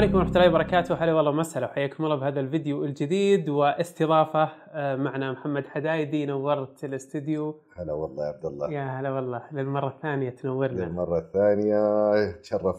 عليكم ورحمة الله وبركاته، هلا والله وسهلا وحياكم الله بهذا الفيديو الجديد. واستضافة آه، معنا محمد حدايدي نورت الاستديو. هلا والله يا عبد الله. يا هلا والله للمرة الثانية تنورنا. للمرة الثانية تشرف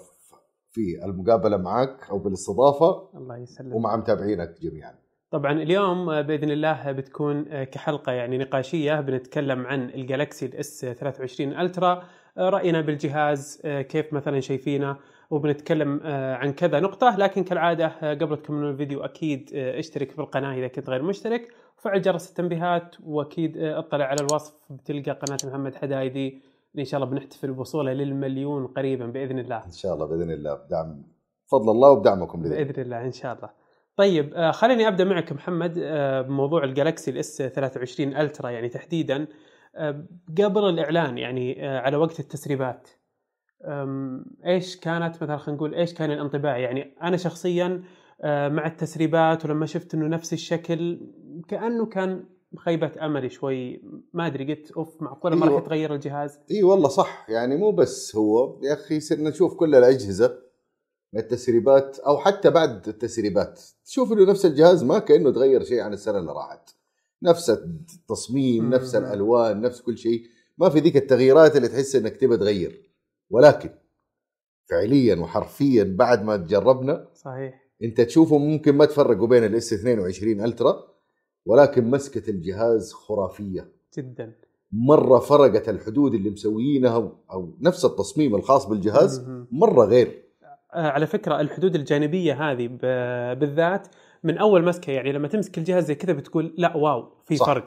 في المقابلة معك أو بالاستضافة. الله يسلمك. ومع متابعينك جميعا. طبعا اليوم آه، بإذن الله بتكون آه، كحلقة يعني نقاشية. بنتكلم عن ال Galaxy ال S 23 Ultra رأينا بالجهاز كيف مثلا شايفينه؟ وبنتكلم آه، عن كذا نقطة. لكن كالعادة آه، قبل تكملون الفيديو أكيد آه، اشترك في القناة إذا كنت غير مشترك. وفعل جرس التنبيهات وأكيد آه، اطلع على الوصف بتلقى قناة محمد حدايدي. إن شاء الله بنحتفل بوصوله للمليون قريبا بإذن الله. إن شاء الله بإذن الله. بدعم بفضل الله وبدعمكم بإذن الله. بإذن الله إن شاء الله. طيب خليني أبدأ معك محمد بموضوع ال Galaxy ال S 23 Ultra يعني تحديدا قبل الإعلان يعني على وقت التسريبات. إيش كانت مثلا خلينا نقول إيش كان الانطباع؟ يعني أنا شخصيا آه، مع التسريبات ولما شفت إنه نفس الشكل كأنه كان خيبة أملي شوي. ما أدري قلت أوف معقولة ما راح أيوة. يتغير الجهاز؟ إي والله صح. يعني مو بس هو. يا أخي صرنا نشوف كل الأجهزة التسريبات أو حتى بعد التسريبات. تشوف إنه نفس الجهاز ما كأنه تغير شيء عن السنة اللي راحت. نفس التصميم. نفس الألوان نفس كل شيء. ما في ذيك التغييرات اللي تحس إنك تبى تغير. ولكن فعليا وحرفيا بعد ما جربنا صحيح. أنت تشوفه ممكن ما تفرقوا بين الاس 22 ألترا ولكن مسكة الجهاز خرافية. جدا. مرة فرقت الحدود اللي مسويينها أو نفس التصميم الخاص بالجهاز. مرة غير. آه، على فكرة الحدود الجانبية هذه بالذات من أول مسكة يعني لما تمسك الجهاز زي كذا بتقول لا wow في صح. فرق.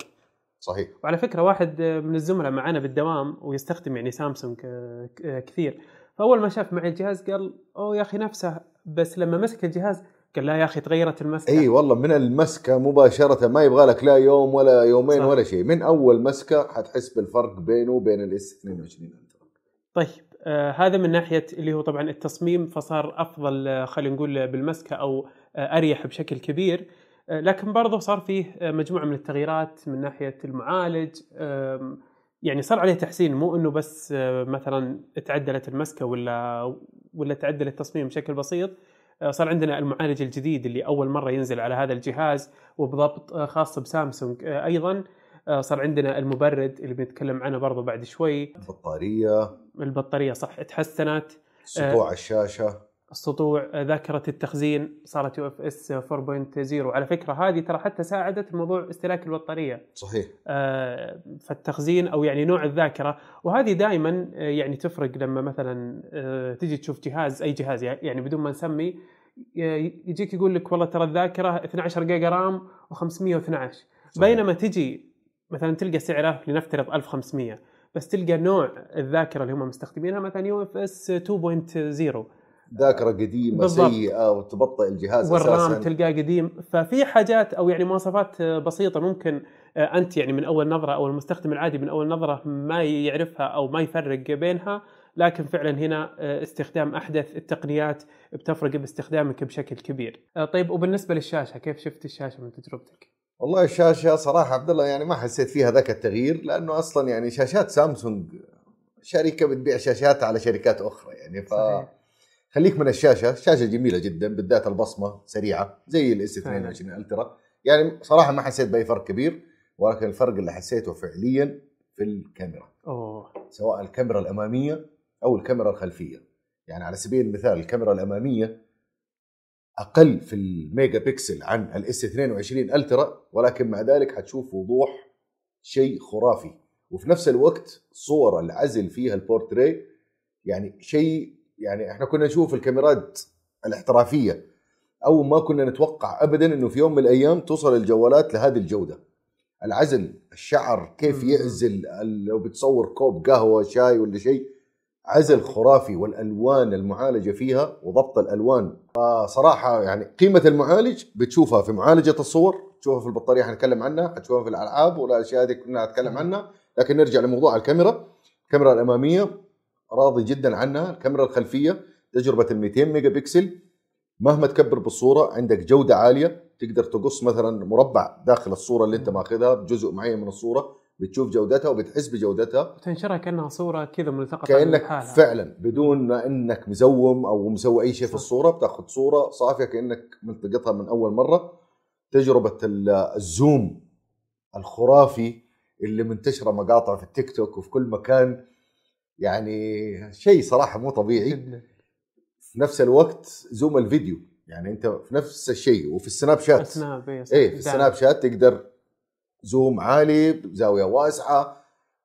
صحيح. وعلى فكرة واحد من الزملاء معنا بالدوام ويستخدم يعني سامسونج آه، كثير. فأول ما شاف معي الجهاز قال أوه يا أخي نفسه. بس لما مسك الجهاز قال لا يا أخي تغيرت المسكة. إي والله من المسكة مباشرة ما يبغى لك لا يوم ولا يومين صح. ولا شيء. من أول مسكة حتحس بالفرق بينه وبين ال S 22 Ultra طيب آه هذا من ناحية اللي هو طبعا التصميم فصار أفضل آه، خلينا نقول بالمسكة أو آه أريح بشكل كبير. لكن برضه صار فيه آه، مجموعة من التغييرات من ناحية المعالج. يعني صار عليه تحسين مو إنه بس آه، مثلا تعدلت المسكة ولا ولا تعدل التصميم بشكل بسيط. آه، صار عندنا المعالج الجديد اللي أول مرة ينزل على هذا الجهاز وبضبط آه، خاص بسامسونج آه، أيضا. آه، صار عندنا المبرد اللي بنتكلم عنه برضه بعد شوي. البطارية. البطارية صح تحسنت. سطوع الشاشة. السطوع آه، ذاكرة التخزين صارت UFS 4.0 على فكرة هذه ترى حتى ساعدت موضوع استهلاك البطاريه صحيح. آه، فالتخزين أو يعني نوع الذاكرة وهذه دائما يعني تفرق لما مثلا آه، تجي تشوف جهاز أي جهاز يعني بدون ما نسمي يجيك يقول لك والله ترى الذاكرة 12 giga RAM و512 بينما تجي مثلا تلقى سعره لنفترض 1500 بس تلقى نوع الذاكرة اللي هم مستخدمينها مثلا UFS 2.0 ذاكرة قديمة بالضبط. سيئة وتبطئ الجهاز وال RAM أساسا تلقاه قديم ففي حاجات أو يعني مواصفات بسيطة ممكن آه، أنت يعني من أول نظرة أو المستخدم العادي من أول نظرة ما يعرفها أو ما يفرق بينها لكن فعلا هنا آه، استخدام أحدث التقنيات بتفرق باستخدامك بشكل كبير. آه، طيب وبالنسبة للشاشة كيف شفت الشاشة من تجربتك؟ والله الشاشة صراحة عبد الله يعني ما حسيت فيها ذاك التغيير لأنه أصلا يعني شاشات سامسونج شركة بتبيع شاشات على شركات أخرى يعني ف صحيح. خليك من الشاشة. الشاشة جميلة جدا بالذات البصمة سريعة زي الاس 22 ألترا. يعني صراحة ما حسيت بأي فرق كبير ولكن الفرق اللي حسيته فعليا في الكاميرا. أوه. سواء الكاميرا الأمامية أو الكاميرا الخلفية. يعني على سبيل المثال الكاميرا الأمامية أقل في الميجا بكسل عن ال S22 Ultra ولكن مع ذلك حتشوف وضوح شيء خرافي. وفي نفس الوقت صور العزل فيها البورتري يعني شيء يعني إحنا كنا نشوف الكاميرات الاحترافية. أو ما كنا نتوقع ابدا إنه في يوم من الأيام توصل الجوالات لهذه الجودة. العزل الشعر كيف. يعزل لو بتصور كوب قهوة شاي ولا شيء. عزل خرافي والألوان المعالجة فيها وضبط الألوان. فصراحة يعني قيمة المعالج بتشوفها في معالجة الصور تشوفها في البطارية حنتكلم عنها حتشوفها في الألعاب والأشياء هذه كنا نتكلم عنها. لكن نرجع لموضوع الكاميرا. الكاميرا الأمامية راضي جدا عنها. الكاميرا الخلفية تجربة ال 200 ميجا بكسل. مهما تكبر بالصورة عندك جودة عالية. تقدر تقص مثلا مربع داخل الصورة اللي أنت ماخذها بجزء معين من الصورة. بتشوف جودتها وبتحس بجودتها. وتنشرها كأنها صورة كذا ملتقطة كأنك لحالها. فعلا بدون ما إنك مزوم أو مسوي أي شيء في. الصورة. بتاخذ صورة صافية كأنك ملتقطها من أول مرة. تجربة ال- ال zoom الخرافي اللي منتشرة مقاطع في التيك توك وفي كل مكان. يعني شيء صراحة مو طبيعي. في نفس الوقت zoom الفيديو يعني أنت في نفس الشيء وفي السناب شات. سناب إيه، صح. إيه في دعم. السناب شات تقدر زوم عالي بزاوية واسعة.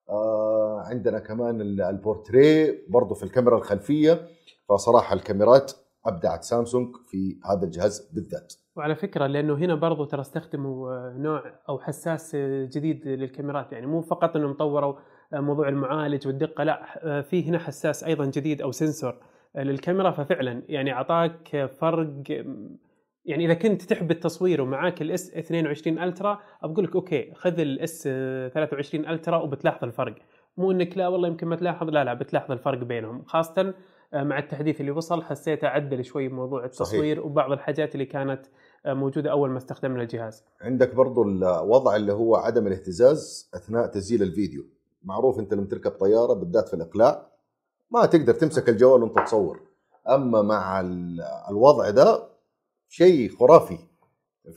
آه عندنا كمان ال- البورتريه برضو في الكاميرا الخلفية. فصراحة الكاميرات أبدعت سامسونج في هذا الجهاز بالذات. وعلى فكرة لأنه هنا برضو ترى استخدموا آه، نوع أو حساس آه، جديد للكاميرات. يعني مو فقط إنهم طوروا موضوع المعالج والدقة لا آه، في هنا حساس أيضا جديد أو سنسور آه، للكاميرا. ففعلا يعني أعطاك فرق يعني إذا كنت تحب التصوير ومعاك ال S22 Ultra أقول لك okay خذ ال S23 Ultra وبتلاحظ الفرق. مو إنك لا والله يمكن ما تلاحظ لا لا بتلاحظ الفرق بينهم. خاصة آه، مع التحديث اللي وصل حسيته عدل شوي موضوع التصوير وبعض الحاجات اللي كانت موجودة أول ما استخدمنا الجهاز. عندك برضو الوضع اللي هو عدم الاهتزاز أثناء تسجيل الفيديو. معروف انت لما تركب طيارة بالذات في الإقلاع ما تقدر تمسك الجوال وانت تصور أما مع ال- الوضع ده شيء خرافي.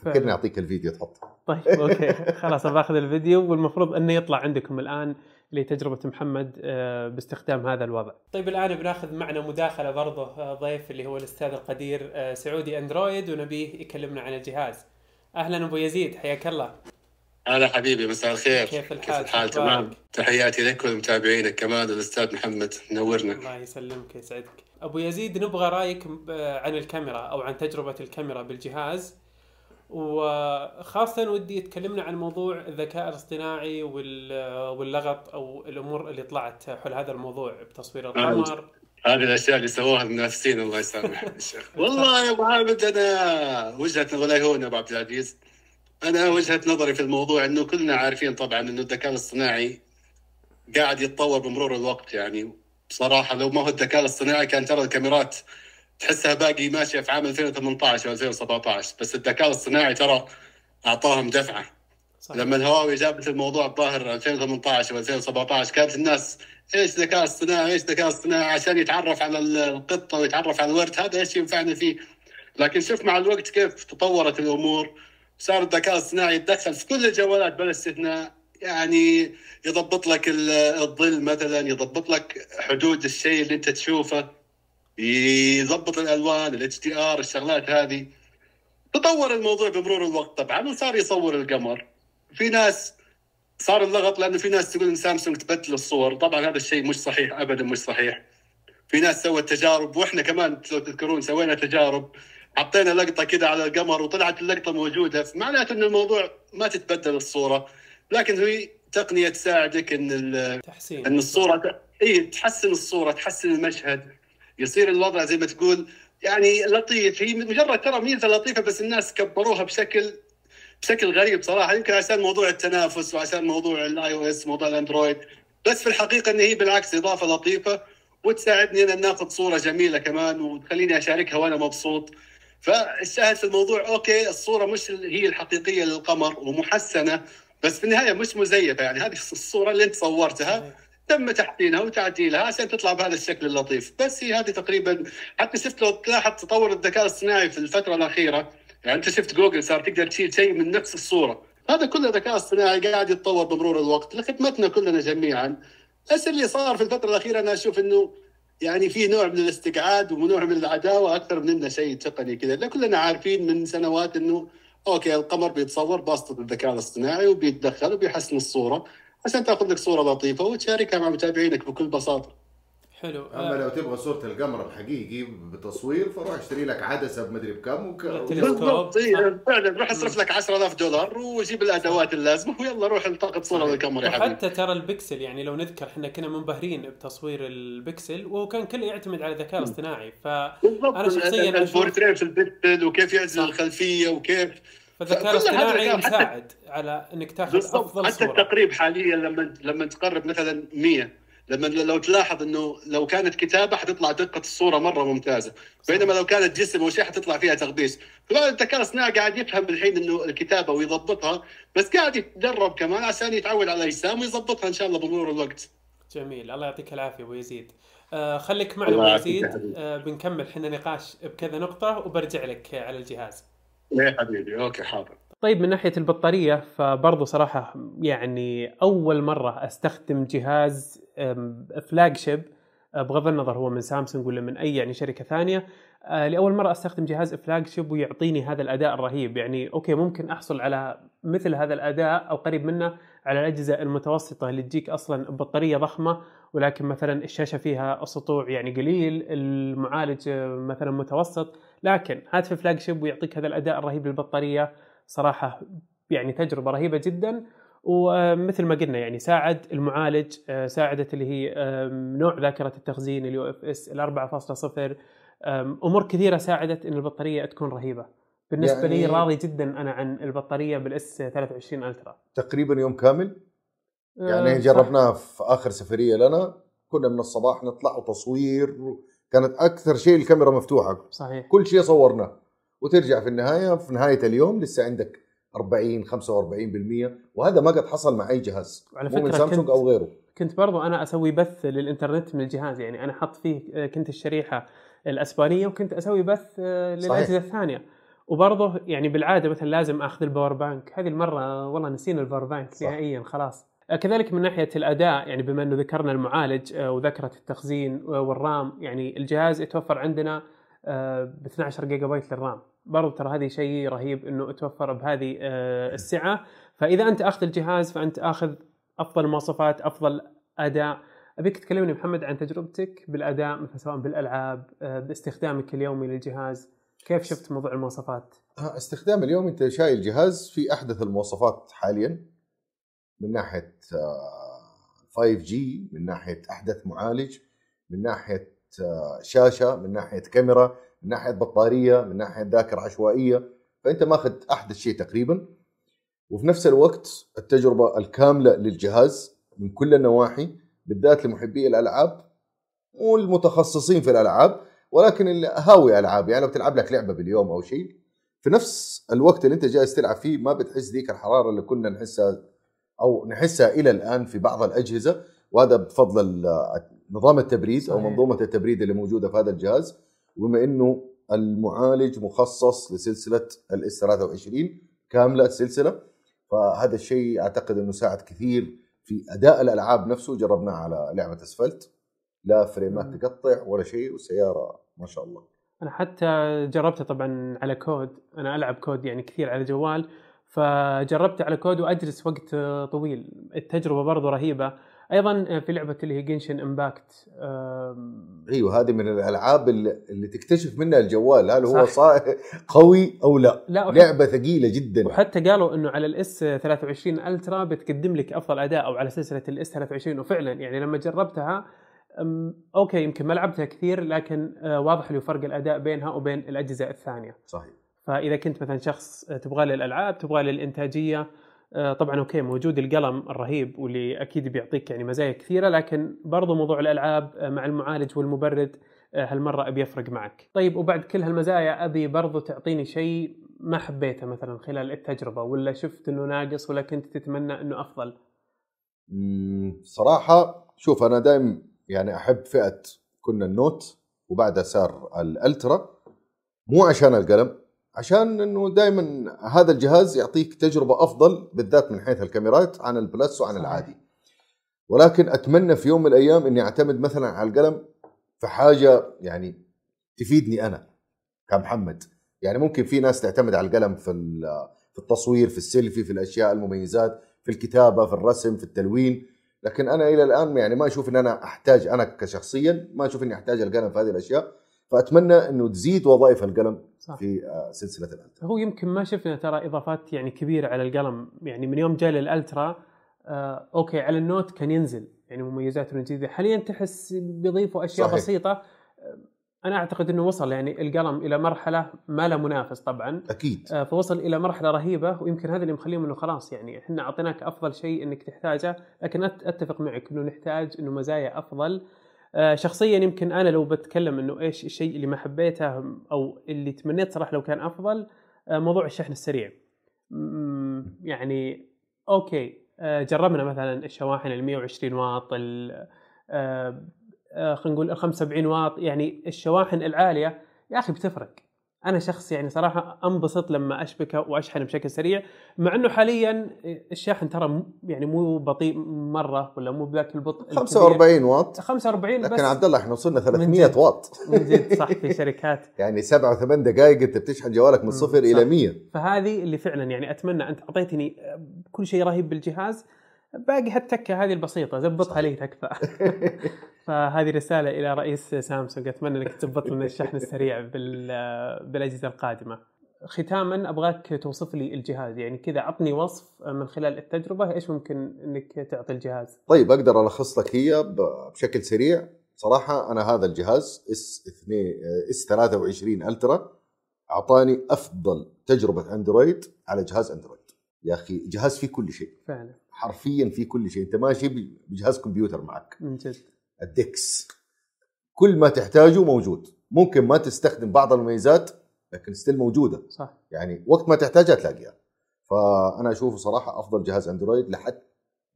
فكرني أعطيك الفيديو تحطه طيب أوكي خلاص باخذ الفيديو والمفروض إنه يطلع عندكم الآن لتجربة محمد آه، باستخدام هذا الوضع. طيب الآن بناخذ معنا مداخلة برضه آه، ضيف اللي هو الأستاذ القدير آه، سعودي أندرويد ونبيه يكلمنا عن الجهاز. أهلا أبو يزيد حياك الله. هلا حبيبي مساء الخير. كيف الحال؟ كيف الحال؟ تمام. تحياتي لك ولمتابعينك كمان الأستاذ محمد نورنا. الله يسلمك يسعدك. أبو يزيد نبغى رأيك عن الكاميرا أو عن تجربة الكاميرا بالجهاز. وخاصة ودي تكلمنا عن موضوع الذكاء الاصطناعي وال- واللغط أو الأمور اللي طلعت حول هذا الموضوع بتصوير القمر. هذه الأشياء اللي سووها المنافسين الله يسامح الشيخ والله يا أبو عابد أنا وجهة ولا هون أبو عبد العزيز. أنا وجهة نظري في الموضوع إنه كلنا عارفين طبعا إنه الذكاء الاصطناعي قاعد يتطور بمرور الوقت. يعني بصراحة لو ما هو الذكاء الاصطناعي كان ترى الكاميرات تحسها باقي ماشية في عام 2018 و 2017 بس الذكاء الاصطناعي ترى أعطاهم دفعة. صح. لما الهواوي جابت الموضوع الظاهر 2018 و 2017 كانت الناس إيش ذكاء اصطناعي إيش ذكاء اصطناعي عشان يتعرف على القطة ويتعرف على الورد هذا إيش ينفعنا فيه؟ لكن شوف مع الوقت كيف تطورت الأمور. صار الذكاء الاصطناعي يتدخل في كل الجوالات بلا استثناء. يعني يضبط لك ال- الظل مثلا يضبط لك حدود الشيء اللي أنت تشوفه يضبط الألوان ال HDR الشغلات هذه. تطور الموضوع بمرور الوقت طبعا وصار يصور القمر. في ناس صار اللغط لأنه في ناس تقول إن سامسونج تبدل الصور. طبعا هذا الشيء مش صحيح ابدا مش صحيح. في ناس سوت تجارب وإحنا كمان لو تذكرون سوينا تجارب. حطينا لقطة كده على القمر وطلعت اللقطة موجودة. معناته إن الموضوع ما تتبدل الصورة لكن هي تقنية تساعدك إن تحسين. إن الصورة اي تحسن الصورة تحسن المشهد. يصير الوضع زي ما تقول يعني لطيف. هي مجرد ترى ميزة لطيفة بس الناس كبروها بشكل بشكل غريب صراحة. يمكن عشان موضوع التنافس وعشان موضوع ال iOS موضوع الأندرويد. بس في الحقيقة إن هي بالعكس إضافة لطيفة وتساعدني إن ناخذ صورة جميلة كمان وتخليني أشاركها وأنا مبسوط. فالشاهد في الموضوع okay الصورة مش هي الحقيقية للقمر ومحسنة بس في النهاية مش مزيفة يعني. هذه الصورة اللي أنت صورتها تم تحسينها وتعديلها عشان تطلع بهذا الشكل اللطيف. بس هي هذه تقريبا حتى شفت لو تلاحظ تطور الذكاء الاصطناعي في الفترة الأخيرة يعني أنت شفت جوجل صار تقدر تشيل شيء من نفس الصورة. هذا كله ذكاء اصطناعي قاعد يتطور بمرور الوقت لخدمتنا كلنا جميعا. بس اللي صار في الفترة الأخيرة أنا أشوف إنه يعني في نوع من الاستقعاد ونوع من العداوة أكثر من إنه شيء تقني كذا لا كلنا عارفين من سنوات إنه okay القمر بيتصور بواسطه الذكاء الاصطناعي وبيتدخل وبيحسن الصورة عشان تأخذ لك صورة لطيفة وتشاركها مع متابعينك بكل بساطة. حلو. أما آه، لو تبغى صورة القمر الحقيقي بتصوير فروح اشتري لك عدسة بمدري بكم وك... بالضبط إيه، فعلا روح أصرف لك 10000 دولار وجيب الأدوات اللازمة ويلا روح التقط صورة للقمر يا حبيبي. وحتى ترى البكسل يعني لو نذكر إحنا كنا منبهرين بتصوير البكسل وهو كان كله يعتمد على الذكاء الاصطناعي ف بالضبط أنا شخصياً البورتريه في البكسل وكيف يعزل. الخلفية وكيف فالذكاء كل هذا الاصطناعي حتى- مساعد على إنك تاخذ أفضل حتى صورة. التقريب حاليا لما لما تقرب مثلا 100 لما لو تلاحظ إنه لو كانت كتابة حتطلع دقة الصورة مرة ممتازة. بينما لو كانت جسم أو شيء حتطلع فيها تغبيس فبعد الذكاء الاصطناعي قاعد يفهم الحين إنه الكتابة ويضبطها بس قاعد يتدرب كمان عشان يتعود على الاجسام ويضبطها إن شاء الله بمرور الوقت. جميل. الله يعطيك العافية أبو يزيد. آه خليك معنا أبو يزيد. آه بنكمل. إحنا نقاش بكذا نقطة وبرجع لك على الجهاز. إيه حبيبي. okay حاضر. طيب من ناحية البطارية فبرضه صراحة يعني أول مرة أستخدم جهاز flagship بغض النظر هو من سامسونج ولا من أي يعني شركة ثانية آه، لأول مرة أستخدم جهاز flagship ويعطيني هذا الأداء الرهيب. يعني okay ممكن أحصل على مثل هذا الأداء أو قريب منه على الأجهزة المتوسطة اللي تجيك أصلا ببطاريه ضخمة ولكن مثلا الشاشة فيها سطوع يعني قليل المعالج مثلا متوسط. لكن هاتف flagship ويعطيك هذا الأداء الرهيب للبطارية. صراحة يعني تجربة رهيبة جدا. ومثل ما قلنا يعني ساعد المعالج آه، ساعدت اللي هي نوع ذاكرة التخزين ال UFS ال 4.0 أمور كثيرة ساعدت إن البطارية تكون رهيبة. بالنسبة يعني لي راضي جدا أنا عن البطارية بالإس 23 ألترا. تقريبا يوم كامل؟ يعني جربناه في آخر سفرية لنا. كنا من الصباح نطلع وتصوير. كانت أكثر شيء الكاميرا مفتوحة. صحيح. كل شيء صورناه. وترجع في النهاية في نهاية اليوم لسه عندك 40 45% وهذا ما قد حصل مع أي جهاز على فكره من سامسونج أو غيره. كنت برضو أنا أسوي بث للإنترنت من الجهاز يعني أنا حط فيه كنت الشريحة الأسبانية وكنت أسوي بث للأجهزة الثانية. وبرضه يعني بالعادة مثلا لازم آخذ ال power bank. هذه المرة والله نسينا ال power bank نهائيا خلاص. كذلك من ناحية الأداء يعني بما أنه ذكرنا المعالج آه، وذكرت التخزين آه، وال RAM يعني الجهاز يتوفر عندنا ب 12 جيجا بايت لل RAM. برضو ترى هذه شيء رهيب إنه توفر بهذه آه، السعة. فإذا أنت أخذ الجهاز فأنت أخذ أفضل المواصفات أفضل أداء. أبيك تكلمني محمد عن تجربتك بالأداء مثلا سواء بالألعاب باستخدامك اليومي للجهاز. كيف شفت موضوع المواصفات؟ استخدام اليوم أنت شايل جهاز في أحدث المواصفات حاليا. من ناحية 5G من ناحية أحدث معالج من ناحية شاشة من ناحية كاميرا. من ناحية بطارية من ناحية ذاكرة عشوائية فأنت ماخذ احدث شيء تقريبا. وفي نفس الوقت التجربة الكاملة للجهاز من كل النواحي بالذات لمحبي الألعاب والمتخصصين في الألعاب ولكن اللي هاوي ألعاب يعني لو بتلعب لك لعبة باليوم أو شيء في نفس الوقت اللي أنت جالس تلعب فيه ما بتحس ذيك الحرارة اللي كنا نحسها أو نحسها إلى الآن في بعض الأجهزة. وهذا بفضل نظام التبريد. أو منظومة التبريد اللي موجودة في هذا الجهاز. وبما إنه المعالج مخصص لسلسلة ال S23 كاملة السلسله فهذا الشيء أعتقد إنه ساعد كثير في أداء الألعاب نفسه. جربناه على لعبة أسفلت لا فريمات تقطع ولا شيء والسيارة ما شاء الله. أنا حتى جربته طبعا على COD. أنا ألعب COD يعني كثير على الجوال فجربت على COD وأجلس وقت طويل. التجربة برضو رهيبة. أيضا في لعبة اللي هي Genshin Impact أيوه هذه من الألعاب اللي, تكتشف منها الجوال هل هو صح. قوي أو لا, لا لعبة ثقيلة جدا. وحتى قالوا إنه على ال S23 Ultra بتقدم لك أفضل أداء أو على سلسلة ال S23 وفعلا يعني لما جربتها okay يمكن ما لعبتها كثير لكن آه، واضح له فرق الأداء بينها وبين الاجهزه الثانية. صحيح. فإذا كنت مثلا شخص تبغى الالعاب تبغى له الانتاجيه آه، طبعا okay موجود القلم الرهيب واللي أكيد بيعطيك يعني مزايا كثيرة لكن برضو موضوع الألعاب آه، مع المعالج والمبرد آه، هالمرة أبي يفرق معك. طيب وبعد كل هالمزايا أبي برضو تعطيني شيء ما حبيته مثلا خلال التجربة ولا شفت إنه ناقص ولا كنت تتمنى إنه أفضل؟ صراحة شوف أنا دائما يعني أحب فئة كنا النوت وبعدها صار الألترا مو عشان القلم عشان إنه دائما هذا الجهاز يعطيك تجربة أفضل بالذات من حيث الكاميرات عن البلس وعن العادي. ولكن أتمنى في يوم من الأيام إني أعتمد مثلا على القلم في حاجة يعني تفيدني أنا كمحمد. يعني ممكن في ناس تعتمد على القلم في في التصوير في السيلفي في الأشياء المميزات في الكتابة في الرسم في التلوين. لكن أنا إلى الآن يعني ما أشوف إن أنا أحتاج أنا كشخصيا ما أشوف إني أحتاج القلم في هذه الأشياء. فأتمنى إنه تزيد وظائف القلم صح. في آه، سلسلة الألترا. هو يمكن ما شفنا ترى إضافات يعني كبيرة على القلم. يعني من يوم جاء للألترا آه okay على ال Note كان ينزل. يعني مميزات جديده حاليا تحس بيضيفوا أشياء صحيح. بسيطة. آه، أنا أعتقد إنه وصل يعني القلم إلى مرحلة ما له منافس طبعا. أكيد. آه، فوصل إلى مرحلة رهيبة ويمكن هذا اللي مخليهم إنه خلاص يعني إحنا أعطيناك أفضل شيء إنك تحتاجه. لكن أتفق معك إنه نحتاج إنه مزايا أفضل. شخصيا يمكن أنا لو بتكلم إنه إيش الشيء اللي ما حبيته أو اللي تمنيت صراحة لو كان أفضل آه، موضوع الشحن السريع. يعني أوكي آه، جربنا مثلا الشواحن ال 120 واط ال- آه، آه، خلينا نقول ال 75 واط يعني الشواحن العالية يا أخي بتفرق. أنا شخص يعني صراحة أنبسط لما اشبكه وأشحن بشكل سريع مع إنه حاليا الشاحن ترى يعني مو بطيء مرة ولا مو بذاك البطء الكبير. 45 واط 45 لكن بس عبد الله إحنا وصلنا من 300 جد. واط من جد صح في شركات يعني سبع وثمان دقائق أنت بتشحن جوالك من صفر. إلى 100 فهذه اللي فعلا يعني أتمنى أنت أعطيتني كل شيء رهيب بالجهاز باقي هالتكه هذه البسيطة زبطها لي تكفى. فهذه رسالة إلى رئيس سامسونج أتمنى إنك تزبط لنا الشحن السريع بال- بالأجهزة القادمة. ختاما أبغاك توصف لي الجهاز يعني كذا عطني وصف من خلال التجربة إيش ممكن إنك تعطي الجهاز؟ طيب أقدر الخص لك هي بشكل سريع. صراحة أنا هذا الجهاز إس 2 S 23 Ultra أعطاني أفضل تجربة أندرويد على جهاز أندرويد. يا أخي جهاز فيه كل شيء. فعلا. حرفيا فيه كل شيء. أنت ماشي بجهاز كمبيوتر معك. من جد. ال DeX كل ما تحتاجه موجود. ممكن ما تستخدم بعض المميزات لكن still موجودة. صح. يعني وقت ما تحتاجها تلاقيها. فأنا أشوفه صراحة أفضل جهاز أندرويد لحد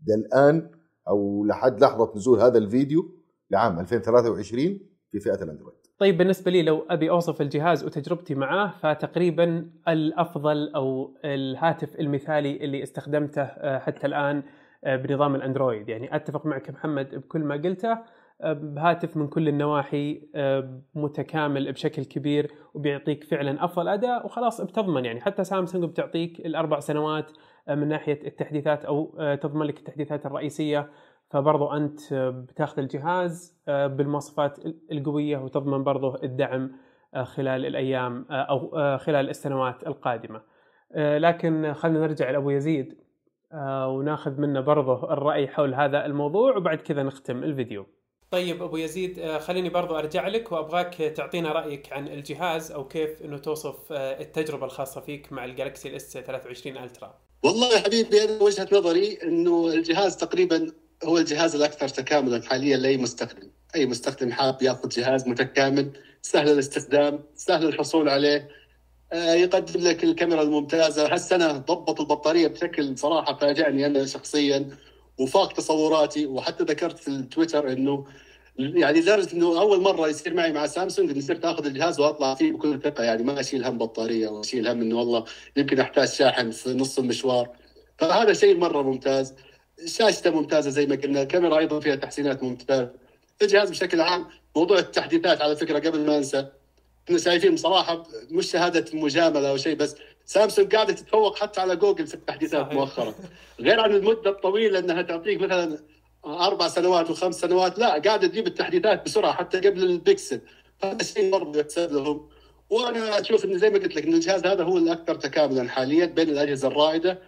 الآن أو لحد لحظة نزول هذا الفيديو لعام 2023 في فئة الأندرويد. طيب بالنسبة لي لو أبي أوصف الجهاز وتجربتي معاه فتقريبا الأفضل أو الهاتف المثالي اللي استخدمته آه، حتى الآن آه، بنظام الأندرويد. يعني أتفق معك محمد بكل ما قلته آه، بهاتف من كل النواحي متكامل بشكل كبير وبيعطيك فعلا أفضل أداء وخلاص بتضمن. يعني حتى سامسونج بتعطيك الأربع سنوات من ناحية التحديثات آه، تضمن لك التحديثات الرئيسية فبرضو أنت بتاخذ الجهاز آه، بالمواصفات القوية وتضمن برضو الدعم آه، خلال الأيام آه، أو آه، خلال السنوات القادمة. آه، لكن خلينا نرجع لأبو يزيد وناخذ منه برضو الرأي حول هذا الموضوع وبعد كذا نختم الفيديو. طيب أبو يزيد خليني برضو أرجع لك وأبغاك تعطينا رأيك عن الجهاز أو كيف إنه توصف التجربة الخاصة فيك مع ال Galaxy ال S 23 Ultra والله يا حبيبي أنا وجهة نظري إنه الجهاز تقريبا هو الجهاز الأكثر تكاملا حاليا لأي مستخدم، أي مستخدم حاب يأخذ جهاز متكامل سهل الاستخدام، سهل الحصول عليه، آه، يقدم لك الكاميرا الممتازة، هالسنة ضبط البطارية بشكل صراحة فاجأني أنا شخصيا وفاق تصوراتي وحتى ذكرت في التويتر إنه يعني لدرجة إنه أول مرة يصير معي مع سامسونج إني صرت آخذ الجهاز وأطلع فيه بكل ثقة. يعني ما أشيل هم بطارية وأشيل هم إنه والله يمكن أحتاج شاحن في نص المشوار. فهذا شيء مرة ممتاز. شاشته ممتازه زي ما قلنا الكاميرا أيضا فيها تحسينات ممتازة. الجهاز بشكل عام موضوع التحديثات على فكرة قبل ما أنسى إحنا شايفين بصراحة مش شهادة مجاملة أو شيء بس سامسونج قاعدة تتفوق حتى على جوجل في التحديثات. مؤخرا. غير عن المدة الطويلة إنها تعطيك مثلا أربع سنوات وخمس سنوات لا قاعدة تجيب التحديثات بسرعة حتى قبل البيكسل. هذا الشيء برضه يحسب لهم. وأنا أشوف انه زي ما قلت لك إن الجهاز هذا هو الأكثر تكاملا حاليا بين الأجهزة الرائدة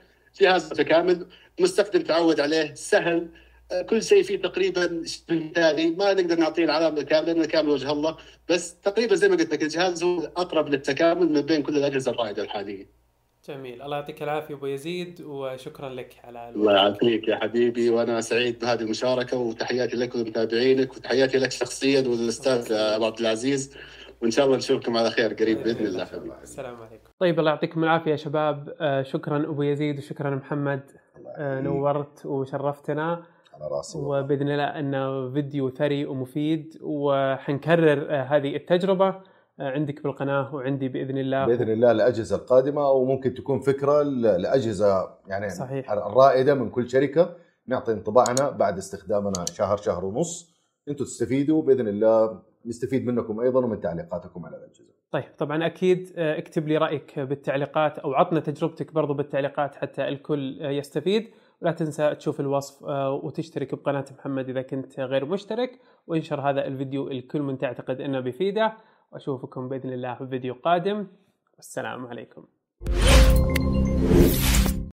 جهاز متكامل. مستخدم تعود عليه سهل. آه، كل شيء فيه تقريبا مثالي ما نقدر نعطيه العلامة الكاملة لأن الكامل وجه الله. بس تقريبا زي ما قلت لك الجهاز هو الاقرب للتكامل من بين كل الأجهزة الرائدة الحالية. جميل. الله يعطيك العافية أبو يزيد وشكرا لك على الله يعافيك يا حبيبي وأنا سعيد بهذه المشاركة وتحياتي لك ولمتابعينك وتحياتي لك شخصيا وللاستاذ ابو عبد العزيز. وإن شاء الله نشوفكم على خير قريب بإذن الله حبيبي. السلام عليكم. طيب الله يعطيكم العافية يا شباب. آه، شكرا أبو يزيد وشكرا محمد. نورت وشرفتنا. على راسي. وبإذن الله إنه فيديو ثري ومفيد وحنكرر آه، هذه التجربة آه، عندك بالقناة وعندي بإذن الله. بإذن الله الأجهزة القادمة أو ممكن تكون فكرة لأجهزة يعني صحيح. الرائده من كل شركة. نعطي انطباعنا بعد استخدامنا شهر شهر ونص. أنتم تستفيدوا بإذن الله نستفيد منكم أيضا ومن تعليقاتكم على الأجهزة. طيب طبعا أكيد آه، اكتب لي رأيك بالتعليقات أو عطنا تجربتك برضو بالتعليقات حتى الكل آه، يستفيد. ولا تنسى تشوف الوصف آه، وتشترك بقناة محمد إذا كنت غير مشترك. وانشر هذا الفيديو الكل من تعتقد إنه بيفيده. وأشوفكم بإذن الله في فيديو قادم. والسلام عليكم.